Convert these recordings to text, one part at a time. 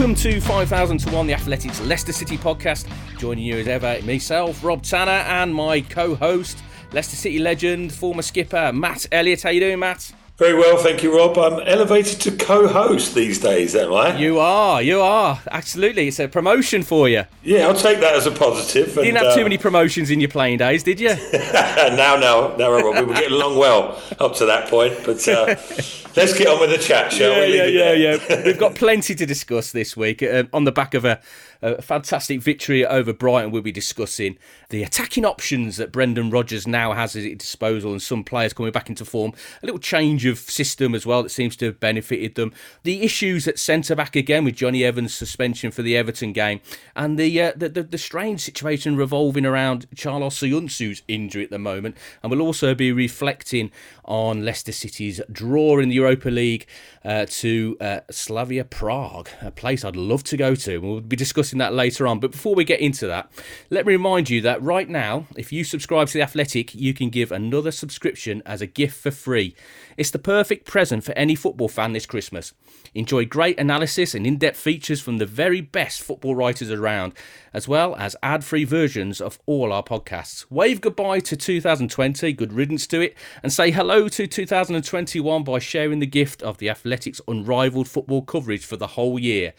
Welcome to 5000 to 1, the Athletics Leicester City podcast. Joining you as ever, myself, Rob Tanner, and my co host, Leicester City legend, former skipper, Matt Elliott. How are you doing, Matt? Very well, thank you, Rob. I'm elevated to co-host these days, am I? You are, you are. Absolutely, it's a promotion for you. Yeah, I'll take that as a positive. You didn't and, have too uh, many promotions in your playing days, did you? now, now, now, Rob. We were getting along well up to that point, but uh, let's get on with the chat, shall yeah, we? yeah, yeah, yeah. We've got plenty to discuss this week uh, on the back of a, a fantastic victory over Brighton. We'll be discussing the attacking options that Brendan Rodgers now has at his disposal, and some players coming back into form. A little change of system as well that seems to have benefited them. The issues at centre back again with Jonny Evans' suspension for the Everton game, and the uh, the, the, the strange situation revolving around Çağlar Söyüncü's injury at the moment. And we'll also be reflecting on Leicester City's draw in the Europa League uh, to uh, Slavia Prague, a place I'd love to go to. We'll be discussing that later on. But before we get into that, let me remind you that right now, if you subscribe to The Athletic, you can give another subscription as a gift for free. It's the perfect present for any football fan this Christmas. Enjoy great analysis and in depth features from the very best football writers around, as well as ad free versions of all our podcasts. Wave goodbye to 2020, good riddance to it, and say hello to 2021 by sharing the gift of the Athletics' unrivaled football coverage for the whole year.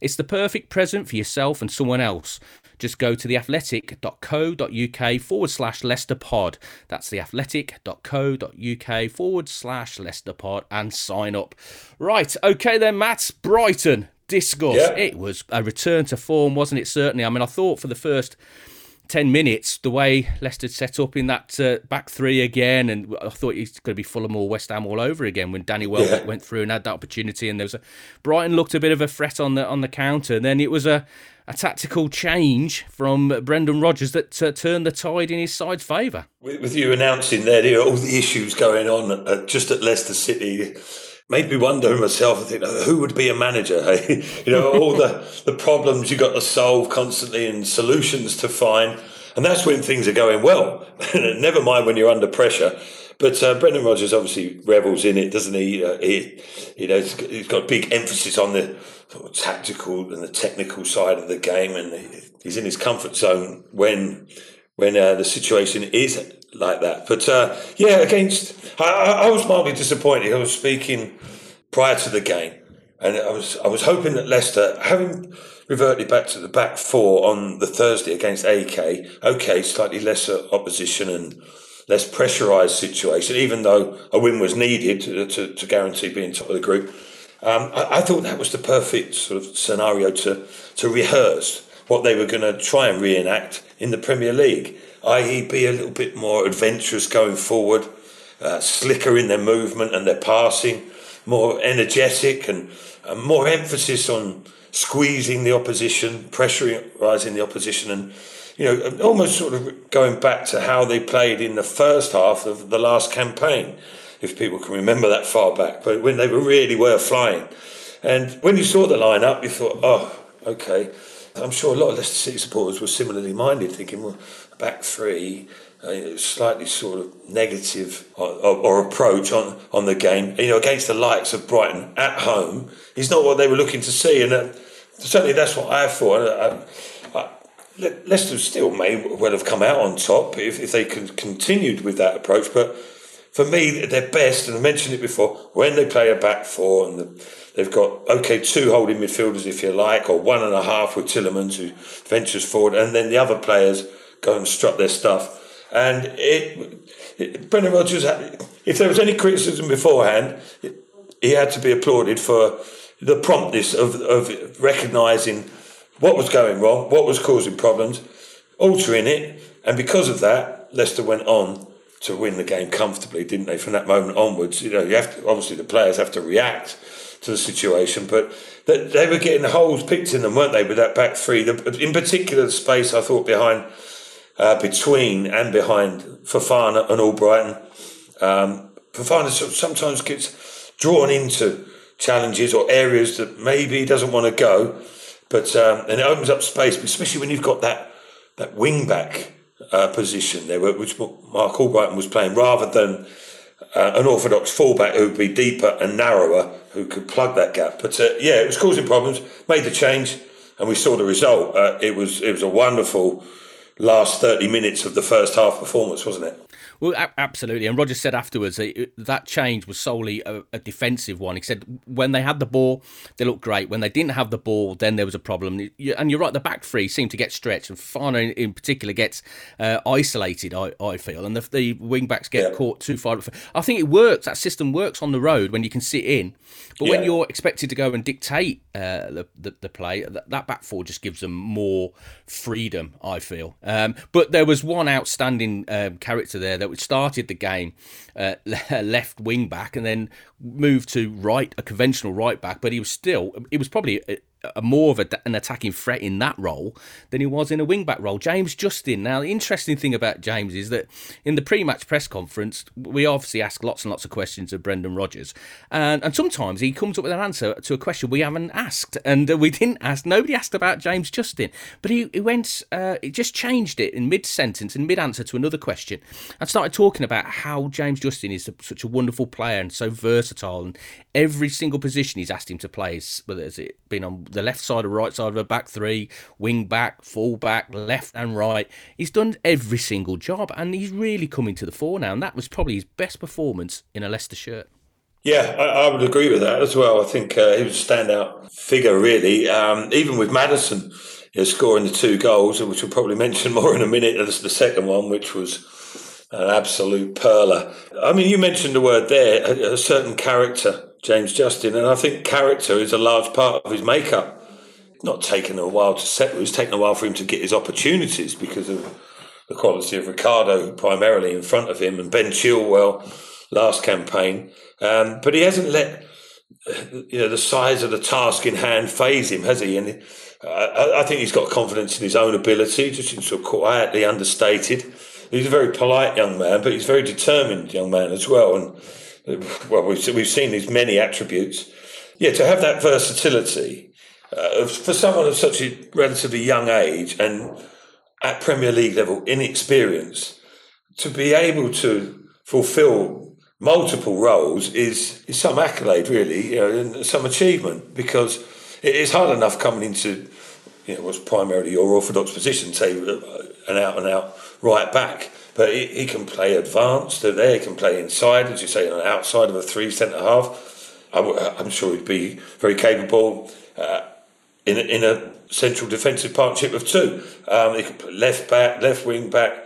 It's the perfect present for yourself and someone else. Just go to theathletic.co.uk forward slash Leicester Pod. That's theathletic.co.uk forward slash Leicester Pod and sign up. Right, okay then, Matt. Brighton, discuss. Yeah. It was a return to form, wasn't it? Certainly. I mean, I thought for the first 10 minutes, the way Leicester set up in that uh, back three again, and I thought he's going to be Fulham or West Ham all over again when Danny Welbeck Yeah. went through and had that opportunity. And there was a Brighton looked a bit of a threat on the on the counter. And then it was a, a tactical change from Brendan Rodgers that uh, turned the tide in his side's favour. With, with you announcing there, all the issues going on at, just at Leicester City made me wonder myself. I think who would be a manager? Hey? you know, all the the problems you got to solve constantly and solutions to find, and that's when things are going well. Never mind when you're under pressure. But uh, Brendan Rodgers obviously revels in it, doesn't he? Uh, he, you know, he's got, big emphasis on the sort of tactical and the technical side of the game, and he, he's in his comfort zone when when uh, the situation is like that. But uh, yeah, against I, I was mildly disappointed. I was speaking prior to the game, and I was I was hoping that Leicester, having reverted back to the back four on the Thursday against AK, okay, slightly lesser opposition and less pressurised situation, even though a win was needed to, to, to guarantee being top of the group. Um, I, I thought that was the perfect sort of scenario to to rehearse what they were going to try and reenact in the Premier League, i.e., be a little bit more adventurous going forward, uh, slicker in their movement and their passing, more energetic, and, and more emphasis on squeezing the opposition, pressurising the opposition, and you know, almost sort of going back to how they played in the first half of the last campaign, if people can remember that far back, but when they were really were flying. And when you saw the lineup, you thought, oh, okay. I'm sure a lot of Leicester City supporters were similarly minded, thinking, well, back three, uh, slightly sort of negative or, or, or, approach on, on the game. You know, against the likes of Brighton at home, is not what they were looking to see, and uh, certainly that's what I thought. Uh, Leicester still may well have come out on top if, if they can continued with that approach. But for me, they're best, and I mentioned it before, when they play a back four and the, they've got, okay, two holding midfielders, if you like, or one and a half with Tielemans who ventures forward, and then the other players go and strut their stuff. And it, it Brendan Rodgers, if there was any criticism beforehand, he had to be applauded for the promptness of, of recognising what was going wrong, what was causing problems, altering it, and because of that, Leicester went on to win the game comfortably, didn't they? From that moment onwards, you know, you have to, obviously the players have to react to the situation, but they were getting holes picked in them, weren't they? With that back three, in particular, the space I thought behind, uh, between and behind Fofana and Albrighton. Um, Fofana sometimes gets drawn into challenges or areas that maybe he doesn't want to go but um, and it opens up space, especially when you've got that that wing back uh, position there, which Marc Albrighton was playing, rather than uh, an orthodox fullback who would be deeper and narrower, who could plug that gap. But uh, yeah, it was causing problems. Made the change, and we saw the result. Uh, it was it was a wonderful last thirty minutes of the first half performance, wasn't it? Well, absolutely. And Rodgers said afterwards that, that change was solely a, a, defensive one. He said when they had the ball, they looked great. When they didn't have the ball, then there was a problem. And you're right, the back three seemed to get stretched, and Fana in particular gets uh, isolated. I, I feel, and the, the wing backs get yeah. caught too far. I think it works. That system works on the road when you can sit in, but yeah. when you're expected to go and dictate uh, the, the, the play, that, that back four just gives them more freedom. I feel. Um, but there was one outstanding um, character there that started the game uh, left wing back and then moved to right, a conventional right back, but he was still, it was probably a, more of a, an attacking threat in that role than he was in a wing back role. James Justin. Now, the interesting thing about James is that in the pre match press conference, we obviously ask lots and lots of questions of Brendan Rodgers, and, and sometimes he comes up with an answer to a question we haven't asked, and uh, we didn't ask, nobody asked about James Justin, but he, he went, uh, he just changed it in mid sentence, in mid answer to another question, and started talking about how James Justin is such a wonderful player and so versatile, and every single position he's asked him to play, is, whether it's been on the left side or right side of a back three, wing back, full back, left and right. He's done every single job and he's really coming to the fore now. And that was probably his best performance in a Leicester shirt. Yeah, I, I would agree with that as well. I think uh, he was a standout figure, really. Um, even with Maddison you know, scoring the two goals, which we'll probably mention more in a minute, as the second one, which was an absolute perler. I mean, you mentioned the word there, a, a certain character James Justin, and I think character is a large part of his makeup. Not taken a while to settle; it's taken a while for him to get his opportunities because of the quality of Ricardo primarily in front of him and Ben Chilwell last campaign. Um, but he hasn't let you know the size of the task in hand phase him, has he? And I, I think he's got confidence in his own ability, just in sort of quietly understated. He's a very polite young man, but he's a very determined young man as well. And well, we've, we've seen these many attributes. Yeah, to have that versatility uh, for someone of such a relatively young age and at Premier League level inexperience, to be able to fulfil multiple roles is, is some accolade, really, you know, and some achievement because it is hard enough coming into you know, what's primarily your orthodox position, say an out and out right back but he, he can play advanced there. He can play inside, as you say, on the outside of a three centre half. I'm, sure he'd be very capable uh, in, a, in a central defensive partnership of two. Um, he could play left back, left wing back.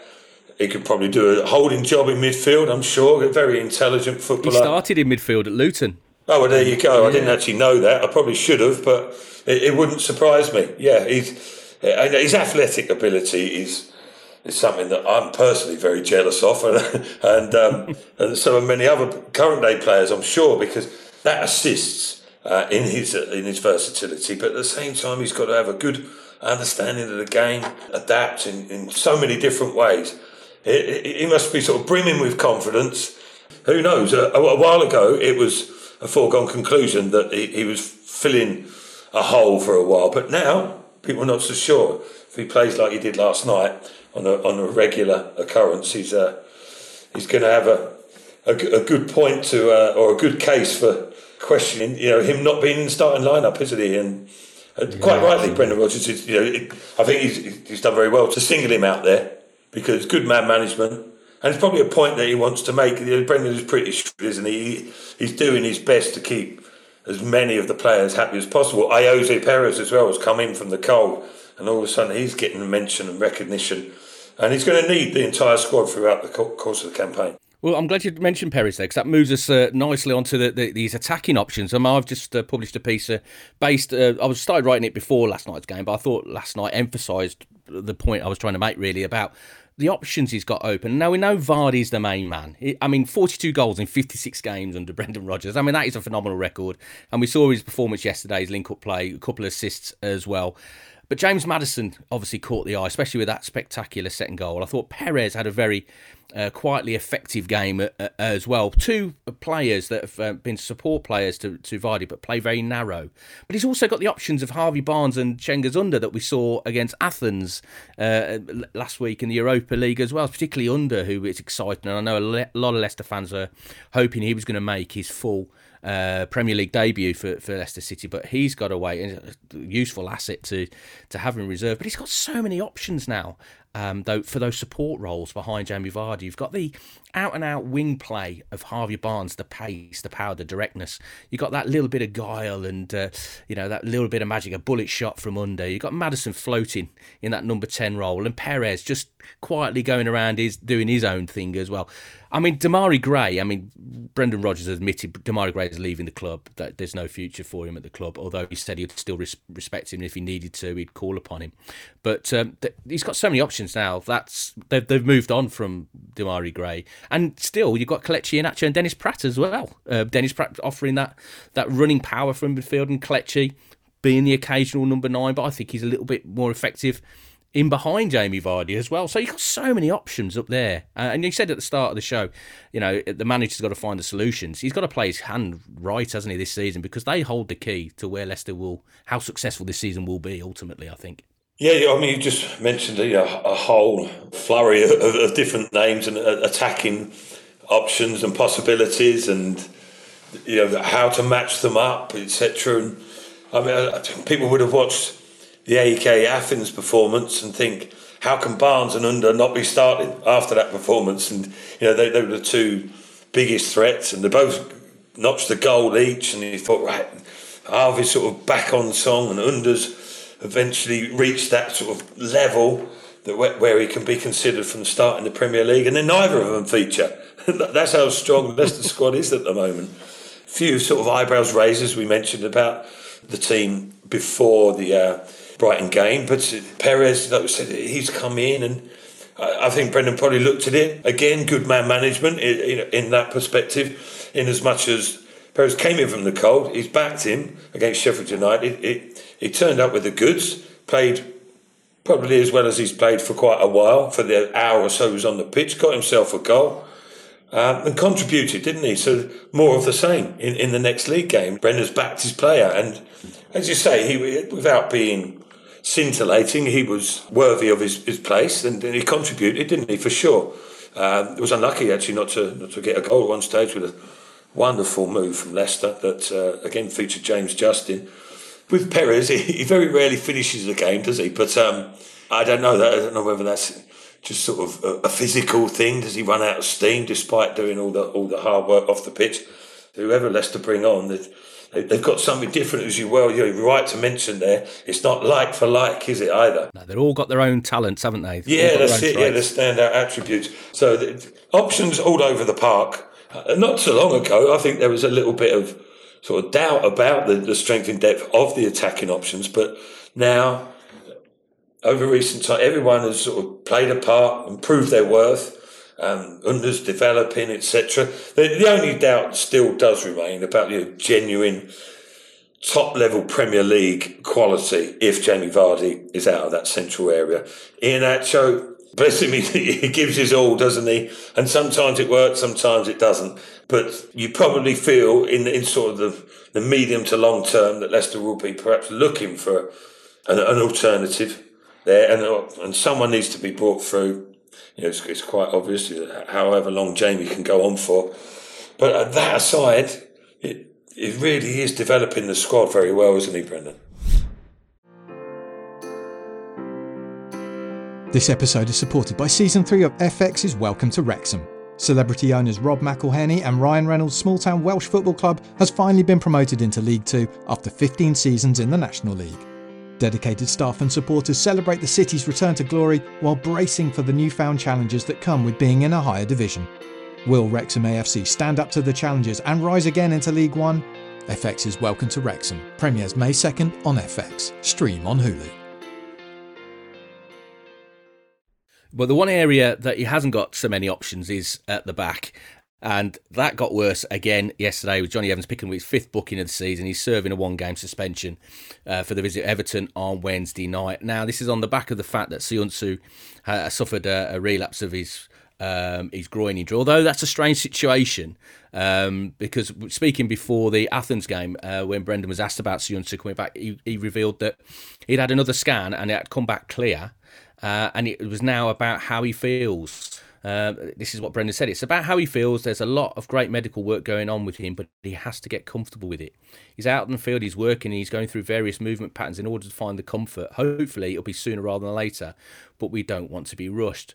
He could probably do a holding job in midfield. I'm sure. A very intelligent footballer. He started in midfield at Luton. Oh, well, there you go. Yeah. I didn't actually know that. I probably should have, but it, it wouldn't surprise me. Yeah, he's his athletic ability is is something that I'm personally very jealous of, and and, um, and some of many other current day players, I'm sure, because that assists uh, in his in his versatility. But at the same time, he's got to have a good understanding of the game, adapt in, in so many different ways. He, he must be sort of brimming with confidence. Who knows? A, a, while ago, it was a foregone conclusion that he, he was filling a hole for a while. But now people are not so sure if he plays like he did last night on a on a regular occurrence. He's uh, he's going to have a, a, a good point to uh, or a good case for questioning you know him not being in the starting lineup, isn't he? And uh, yeah, quite rightly, Brendan Rodgers. Is, you know, it, I think he's he's done very well to single him out there because good man management. And it's probably a point that he wants to make. You know, Brendan is pretty shrewd, isn't he? He's doing his best to keep as many of the players happy as possible. Ayoze Perez as well has come in from the cold, and all of a sudden he's getting mention and recognition, and he's going to need the entire squad throughout the course of the campaign. Well, I'm glad you mentioned Perez there because that moves us uh, nicely onto the, the, these attacking options. Um, I've just uh, published a piece uh, based. Uh, I was started writing it before last night's game, but I thought last night emphasised the point I was trying to make really about the options he's got open. Now we know Vardy's the main man. I mean, 42 goals in 56 games under Brendan Rodgers. I mean, that is a phenomenal record. And we saw his performance yesterday, his link-up play, a couple of assists as well. But James Maddison obviously caught the eye, especially with that spectacular second goal. I thought Perez had a very uh, quietly effective game uh, uh, as well. Two players that have uh, been support players to, to Vardy, but play very narrow. But he's also got the options of Harvey Barnes and Cengiz Under that we saw against Athens uh, last week in the Europa League as well, particularly Under, who is exciting. And I know a, lot of Leicester fans are hoping he was going to make his full uh, Premier League debut for, for Leicester City, but he's got away. A useful asset to to have in reserve. But he's got so many options now um, though for those support roles behind Jamie Vardy. You've got the out and out wing play of Harvey Barnes, the pace, the power, the directness. You've got that little bit of guile and uh, you know that little bit of magic, a bullet shot from under. You've got Maddison floating in that number ten role, and Perez just quietly going around, is doing his own thing as well. I mean, Demarai Gray, I mean, Brendan Rodgers admitted Demarai Gray is leaving the club, that there's no future for him at the club, although he said he'd still res- respect him. If he needed to, he'd call upon him. But um, th- he's got so many options now. That's They've, they've moved on from Demarai Gray. And still, you've got Kelechi Iheanacho and Dennis Praet as well. Uh, Dennis Praet offering that, that running power from midfield and Kelechi being the occasional number nine, but I think he's a little bit more effective in behind Jamie Vardy as well. So you've got so many options up there. Uh, and you said at the start of the show, you know, the manager's got to find the solutions. He's got to play his hand right, hasn't he, this season? Because they hold the key to where Leicester will, how successful this season will be ultimately, I think. Yeah, I mean, you just mentioned you know, a whole flurry of, of different names and uh, attacking options and possibilities and, you know, how to match them up, etc. And I mean, people would have watched the AEK Athens performance and think, how can Barnes and Under not be starting after that performance? And you know, they, they were the two biggest threats, and they both notched the goal each. And you thought, right, Harvey's sort of back on song, and Under's eventually reached that sort of level that where he can be considered from the start in the Premier League, and then neither of them feature. That's how strong the Leicester squad is at the moment. Few sort of eyebrows raisers we mentioned about the team before the. Uh, Brighton game. But Perez, like I said, he's come in and I think Brendan probably looked at it again. Good man management in, in that perspective, in as much as Perez came in from the cold, he's backed him against Sheffield United. It, he turned up with the goods, played probably as well as he's played for quite a while for the hour or so he was on the pitch, got himself a goal. Um, and contributed, didn't he? So more of the same in, in the next league game. Brendan's backed his player, and as you say, he without being scintillating. He was worthy of his, his place and, and he contributed, didn't he, for sure. Um, it was unlucky actually not to not to get a goal at one stage with a wonderful move from Leicester that uh, again featured James Justin. With Perez, he, he, very rarely finishes the game, does he? But um, I don't know that. I don't know whether that's just sort of a, a, physical thing. Does he run out of steam despite doing all the all the hard work off the pitch? Whoever Leicester bring on, They've got something different, as you well, you're right to mention there. It's not like for like, is it either? No, they've all got their own talents, haven't they? They've yeah, that's it. Traits. Yeah, the standout attributes. So the, options all over the park. Uh, not so long ago, I think there was a little bit of sort of doubt about the, the strength and depth of the attacking options, but now over recent time, everyone has sort of played a part and proved their worth um, unders developing, etc. The, the, only doubt still does remain about the genuine top level Premier League quality if Jamie Vardy is out of that central area. Iheanacho, bless him, he, gives his all, doesn't he? And sometimes it works, sometimes it doesn't. But you probably feel in, in sort of the, the medium to long term that Leicester will be perhaps looking for an, an alternative there, and and someone needs to be brought through. You know, it's, it's quite obvious, however long Jamie can go on for. But that aside, it it really is developing the squad very well, isn't he, Brendan? This episode is supported by Season 3 of FX's Welcome to Wrexham. Celebrity owners Rob McElhenney and Ryan Reynolds' small town Welsh football club has finally been promoted into League Two after 15 seasons in the National League. Dedicated staff and supporters celebrate the city's return to glory while bracing for the newfound challenges that come with being in a higher division. Will Wrexham AFC stand up to the challenges and rise again into League One? FX's Welcome to Wrexham premieres May 2nd on FX. Stream on Hulu. But the one area that he hasn't got so many options is at the back. And that got worse again yesterday with Jonny Evans picking up his fifth booking of the season. He's serving a one game suspension uh, for the visit Everton on Wednesday night. Now, this is on the back of the fact that Söyüncü uh, suffered a, a, relapse of his um, his groin injury. Although that's a strange situation um, because speaking before the Athens game, uh, when Brendan was asked about Söyüncü coming back, he, he revealed that he'd had another scan and it had come back clear uh, and it was now about how he feels. Uh, this is what Brendan said. It's about how he feels. There's a lot of great medical work going on with him, but he has to get comfortable with it. He's out in the field, he's working, he's going through various movement patterns in order to find the comfort. Hopefully, it'll be sooner rather than later, but we don't want to be rushed.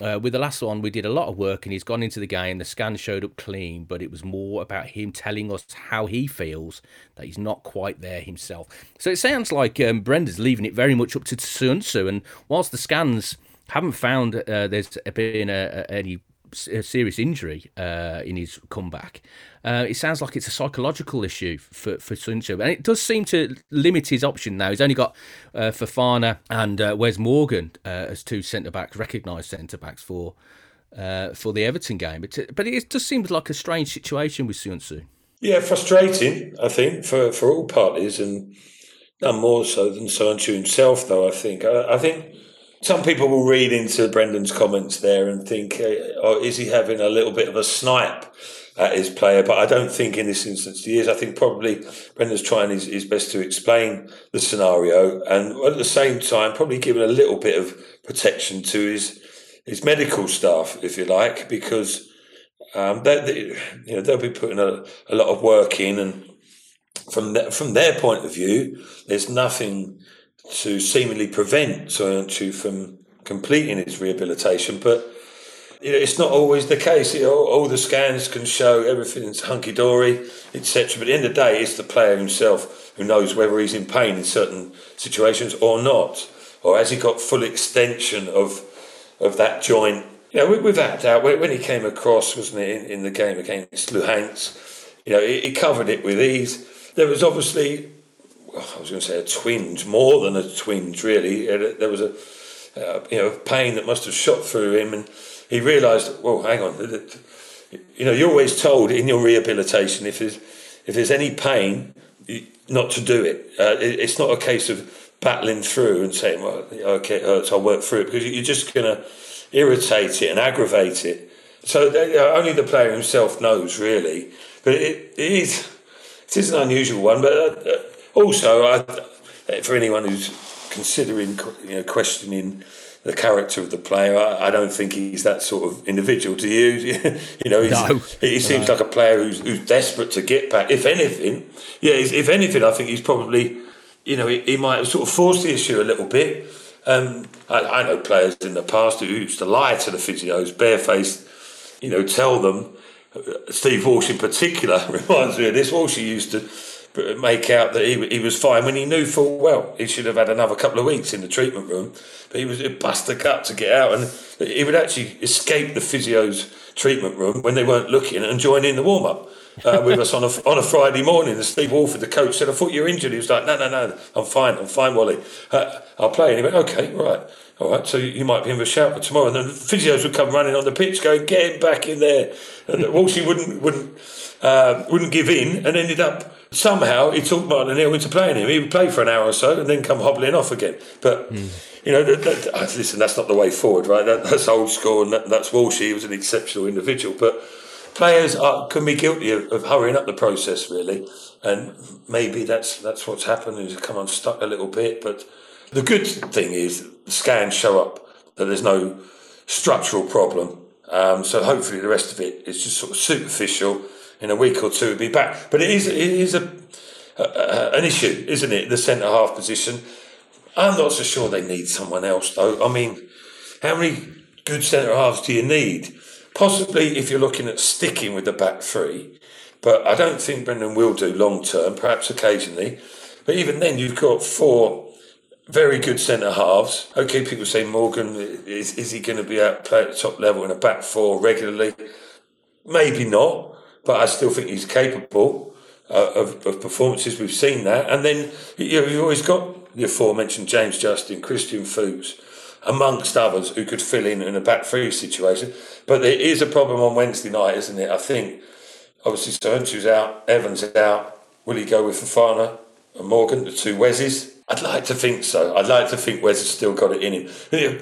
Uh, with the last one, we did a lot of work and he's gone into the game. The scan showed up clean, but it was more about him telling us how he feels that he's not quite there himself. So it sounds like um, Brendan's leaving it very much up to Söyüncü. And whilst the scans haven't found uh, there's been a, a, any serious injury uh, in his comeback. Uh, it sounds like it's a psychological issue for for Söyüncü, and it does seem to limit his option now. He's only got uh, Fofana and uh, Wes Morgan uh, as two centre backs, recognised centre backs for uh, for the Everton game. But but it does seem like a strange situation with Söyüncü. Yeah, frustrating. I think for for all parties, and none more so than Söyüncü himself. Though I think I, I think some people will read into Brendan's comments there and think, oh, is he having a little bit of a snipe at his player? But I don't think in this instance he is. I think probably Brendan's trying his, his best to explain the scenario and at the same time probably giving a little bit of protection to his his medical staff, if you like, because um, they, they, you know they'll be putting a, a lot of work in, and from the, from their point of view, there's nothing to seemingly prevent Söyüncü from completing his rehabilitation. But it's not always the case. You know, all the scans can show everything's hunky dory, etc. But at the end of the day, it's the player himself who knows whether he's in pain in certain situations or not, or has he got full extension of of that joint. You know, without doubt, when he came across, wasn't it, in, in the game against Luhansk, you know, he, he covered it with ease. There was obviously I was going to say a twinge, more than a twinge, really. There was a uh, you know pain that must have shot through him, and he realised, well, hang on, you know, you're always told in your rehabilitation if there's if there's any pain, not to do it. Uh, it's not a case of battling through and saying, well, okay, it hurts, I'll work through it, because you're just going to irritate it and aggravate it. So only the player himself knows, really. But it, it is it is an unusual one, but. Uh, also, I, for anyone who's considering, you know, questioning the character of the player, I, I, don't think he's that sort of individual. To you? you know, no, he seems no. like a player who's, who's desperate to get back. If anything, yeah, if anything, I think he's probably, you know, he, he might have sort of forced the issue a little bit. Um, I, I, know players in the past who used to lie to the physios, barefaced, you know, tell them. Steve Walsh in particular reminds me of this. Walsh used to make out that he, he was fine when he knew full well he should have had another couple of weeks in the treatment room. But he was bust the gut to get out, and he would actually escape the physio's treatment room when they weren't looking and join in the warm up. uh, with us on a, on a Friday morning. And Steve Walford, the coach, said, I thought you were injured. He was like, no, no, no, I'm fine. I'm fine, Wally. Uh, I'll play. And he went, okay, right. All right, so you might be in for a shout for tomorrow. And then the physios would come running on the pitch going, get him back in there. And Walshy wouldn't, wouldn't, uh, wouldn't give in and ended up somehow he talked Martin O'Neill into playing him. He would play for an hour or so and then come hobbling off again. But mm. you know, that, that, uh, listen, that's not the way forward, right? That, that's old school, and that's Walshy. He was an exceptional individual, but players are, can be guilty of, of, hurrying up the process, really, and maybe that's that's what's happened. He's come unstuck a little bit, but the good thing is the scans show up that there's no structural problem. Um, so hopefully the rest of it is just sort of superficial in a week or two he'll be back. But it is it is a, a an issue, isn't it? The centre half position. I'm not so sure they need someone else though. I mean, how many good centre halves do you need? Possibly if you're looking at sticking with the back three, but I don't think Brendan will do long term. Perhaps occasionally, but even then you've got four very good centre halves. Okay, people say Morgan is is he going to be out play at the top level in a back four regularly? Maybe not but I still think he's capable uh, of, of, performances. We've seen that, and then you know, you've always got the aforementioned James Justin, Christian Fuchs, amongst others who could fill in in a back three situation. But there is a problem on Wednesday night, isn't it? I think obviously Söyüncü's out, Evans out. Will he go with Fofana and Morgan, the two Weses? I'd like to think so. I'd like to think Wes has still got it in him.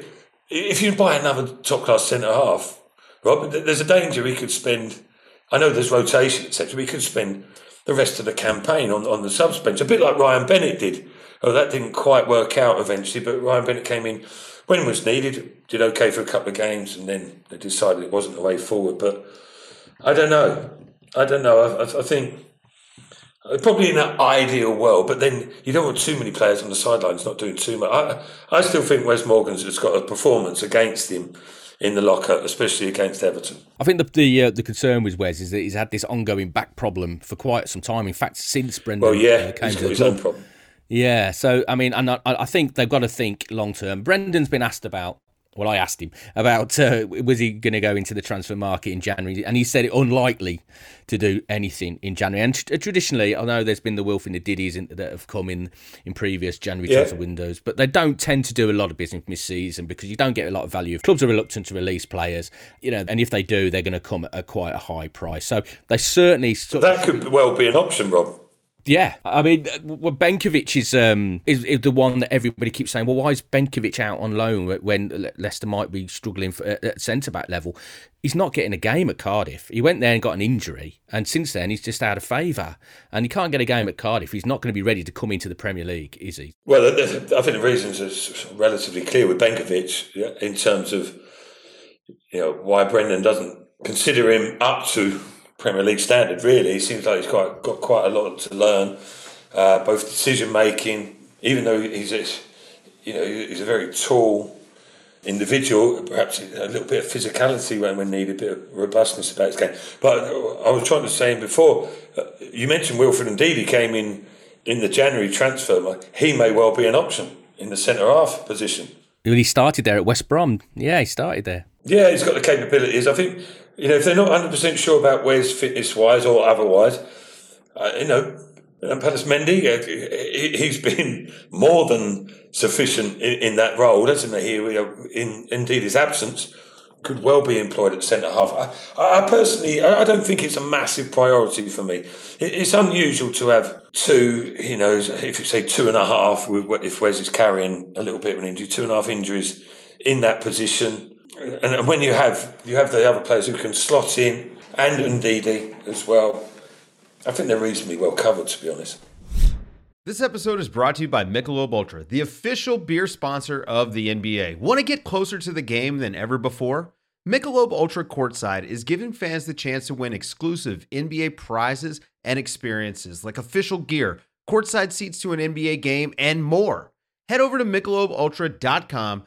If you buy another top class centre half, Rob, there's a danger he could spend I know there's rotation, etc. We could spend the rest of the campaign on, on the subs bench, a bit like Ryan Bennett did. Oh, that didn't quite work out eventually, but Ryan Bennett came in when was needed, did okay for a couple of games, and then they decided it wasn't the way forward. But I don't know. I don't know. I, I, I think probably in an ideal world, but then you don't want too many players on the sidelines not doing too much. I, I still think Wes Morgan's has got a performance against him in the locker, especially against Everton. I think the the, uh, the concern with Wes is that he's had this ongoing back problem for quite some time. In fact, since Brendan well, yeah, uh, came to the his club. own problem. Yeah, so I mean, and I, I think they've got to think long term. Brendan's been asked about well, I asked him about uh, was he going to go into the transfer market in January, and he said it unlikely to do anything in January. And t- traditionally, I know there's been the Wilfred Ndidis in, that have come in in previous January yeah. transfer windows, but they don't tend to do a lot of business mid-season because you don't get a lot of value. Clubs are reluctant to release players, you know, and if they do, they're going to come at quite a high price. So they certainly. that could well be an option, Rob. Yeah, I mean, well, Benkovic is, um, is, is the one that everybody keeps saying. Well, why is Benkovic out on loan when Leicester might be struggling for, at centre back level? He's not getting a game at Cardiff. He went there and got an injury, and since then he's just out of favour. And he can't get a game at Cardiff. He's not going to be ready to come into the Premier League, is he? Well, I think the reasons are relatively clear with Benkovic in terms of you know why Brendan doesn't consider him up to Premier League standard. Really, he seems like he's quite got quite a lot to learn, uh, both decision making. Even though he's a, you know he's a very tall individual, perhaps a little bit of physicality when, we need a bit of robustness about his game. But I was trying to say before, uh, you mentioned Wilfred Ndidi came in in the January transfer. He may well be an option in the centre half position. He started there at West Brom. Yeah, he started there. Yeah, he's got the capabilities. I think you know, if they're not 100% sure about where's fitness wise or otherwise, uh, you know, Nampalys Mendy, uh, he's been more than sufficient in, in that role, doesn't he? He, in indeed his absence, could well be employed at centre half. I, I, personally, I don't think it's a massive priority for me. It's unusual to have two, you know, if you say two and a half, if Wes is carrying a little bit of an injury, two and a half injuries in that position and when you have you have the other players who can slot in and Ndidi as well, I think they're reasonably well covered, to be honest. This episode is brought to you by Michelob Ultra, the official beer sponsor of the NBA. Want to get closer to the game than ever before? Michelob Ultra Courtside is giving fans the chance to win exclusive NBA prizes and experiences like official gear, courtside seats to an NBA game, and more. Head over to michelobultra.com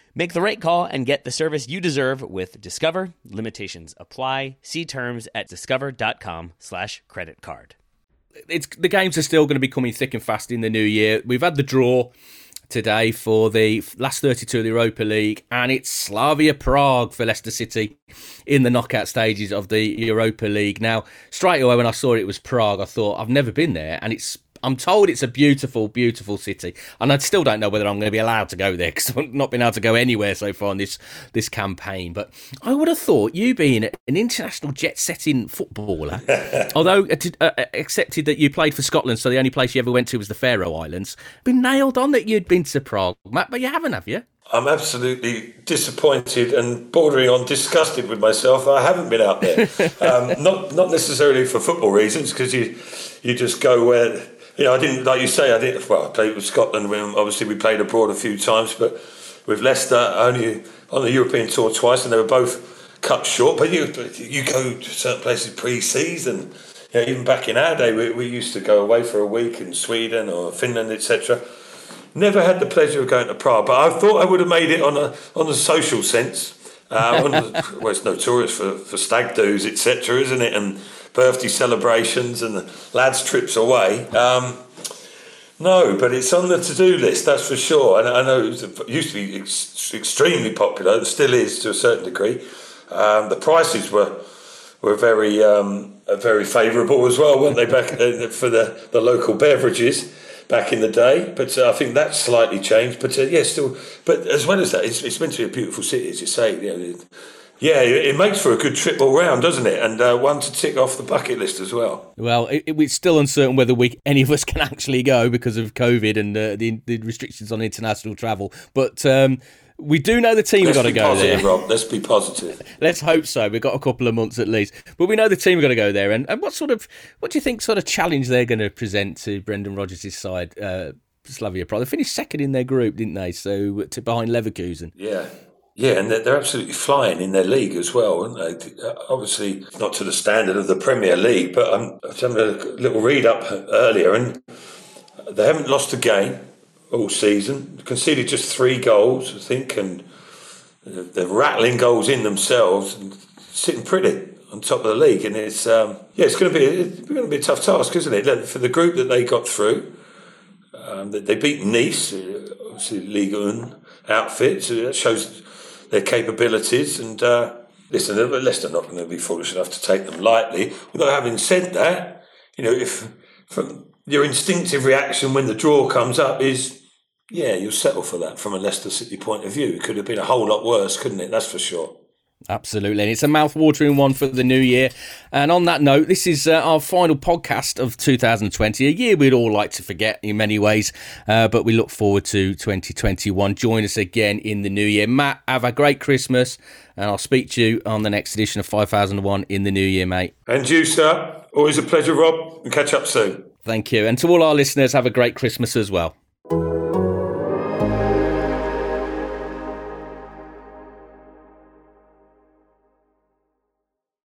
Make the right call and get the service you deserve with Discover. Limitations apply. See terms at discover.com slash credit card. It's the games are still going to be coming thick and fast in the new year. We've had the draw today for the last 32 of the Europa League, and it's Slavia Prague for Leicester City in the knockout stages of the Europa League. Now, straight away when I saw it was Prague, I thought, I've never been there, and it's I'm told it's a beautiful, beautiful city, and I still don't know whether I'm going to be allowed to go there because I've not been able to go anywhere so far in this this campaign. But I would have thought you being an international jet-setting footballer, although uh, uh, accepted that you played for Scotland, so the only place you ever went to was the Faroe Islands, been nailed on that you'd been to Prague, Matt, but you haven't, have you? I'm absolutely disappointed and bordering on disgusted with myself. I haven't been out there, um, not not necessarily for football reasons, because you you just go where you know, I didn't like you say. I didn't. Well, I played with Scotland. When obviously we played abroad a few times, but with Leicester only on the European tour twice, and they were both cut short. But you you go to certain places pre-season. You know, even back in our day, we, we used to go away for a week in Sweden or Finland, etc. Never had the pleasure of going to Prague, but I thought I would have made it on a on a social sense. Um, well, it's notorious for, for stag do's, etc., isn't it? And birthday celebrations and the lads' trips away. Um, no, but it's on the to-do list, that's for sure. And I know it, used to be ex- extremely popular, and still is to a certain degree. Um, the prices were were very um, very favourable as well, weren't they? Back uh, for the, the local beverages back in the day, but uh, I think that's slightly changed. But uh, yeah, still. But as well as that, it's, it's meant to be a beautiful city, as you say. You know, yeah, it makes for a good trip all round, doesn't it? And uh, one to tick off the bucket list as well. Well, it, it's still uncertain whether we any of us can actually go because of COVID and uh, the, the, restrictions on international travel. But um, we do know the team have got to go positive, there. Rob. Let's be positive. Let's hope so. We've got a couple of months at least, but we know the team have got to go there. And, and what sort of what do you think sort of challenge they're going to present to Brendan Rodgers' side? Uh, Slavia Prague. They finished second in their group, didn't they? So to behind Leverkusen. Yeah, yeah, and they're, absolutely flying in their league as well, aren't they? Uh, obviously, not to the standard of the Premier League, but I'm, I was having a little read up earlier, and they haven't lost a game all season. Conceded just three goals, I think, and they're rattling goals in themselves and sitting pretty on top of the league. And it's um, yeah, it's going to be it's going to be a tough task, isn't it? For the group that they got through, um, they beat Nice, uh, obviously Ligue 1 outfit, so that shows their capabilities. And uh, listen, Leicester are not going to be foolish enough to take them lightly. Although, having said that, you know, if your instinctive reaction when the draw comes up is, yeah, you'll settle for that from a Leicester City point of view. It could have been a whole lot worse, couldn't it? That's for sure. Absolutely. And it's a mouth-watering one for the new year. And on that note, this is uh, our final podcast of 2020, a year we'd all like to forget in many ways, uh, but we look forward to 2021. Join us again in the new year. Matt, have a great Christmas, and I'll speak to you on the next edition of 5001 in the new year, mate. And you, sir. Always a pleasure, Rob, and catch up soon. Thank you. And to all our listeners, have a great Christmas as well.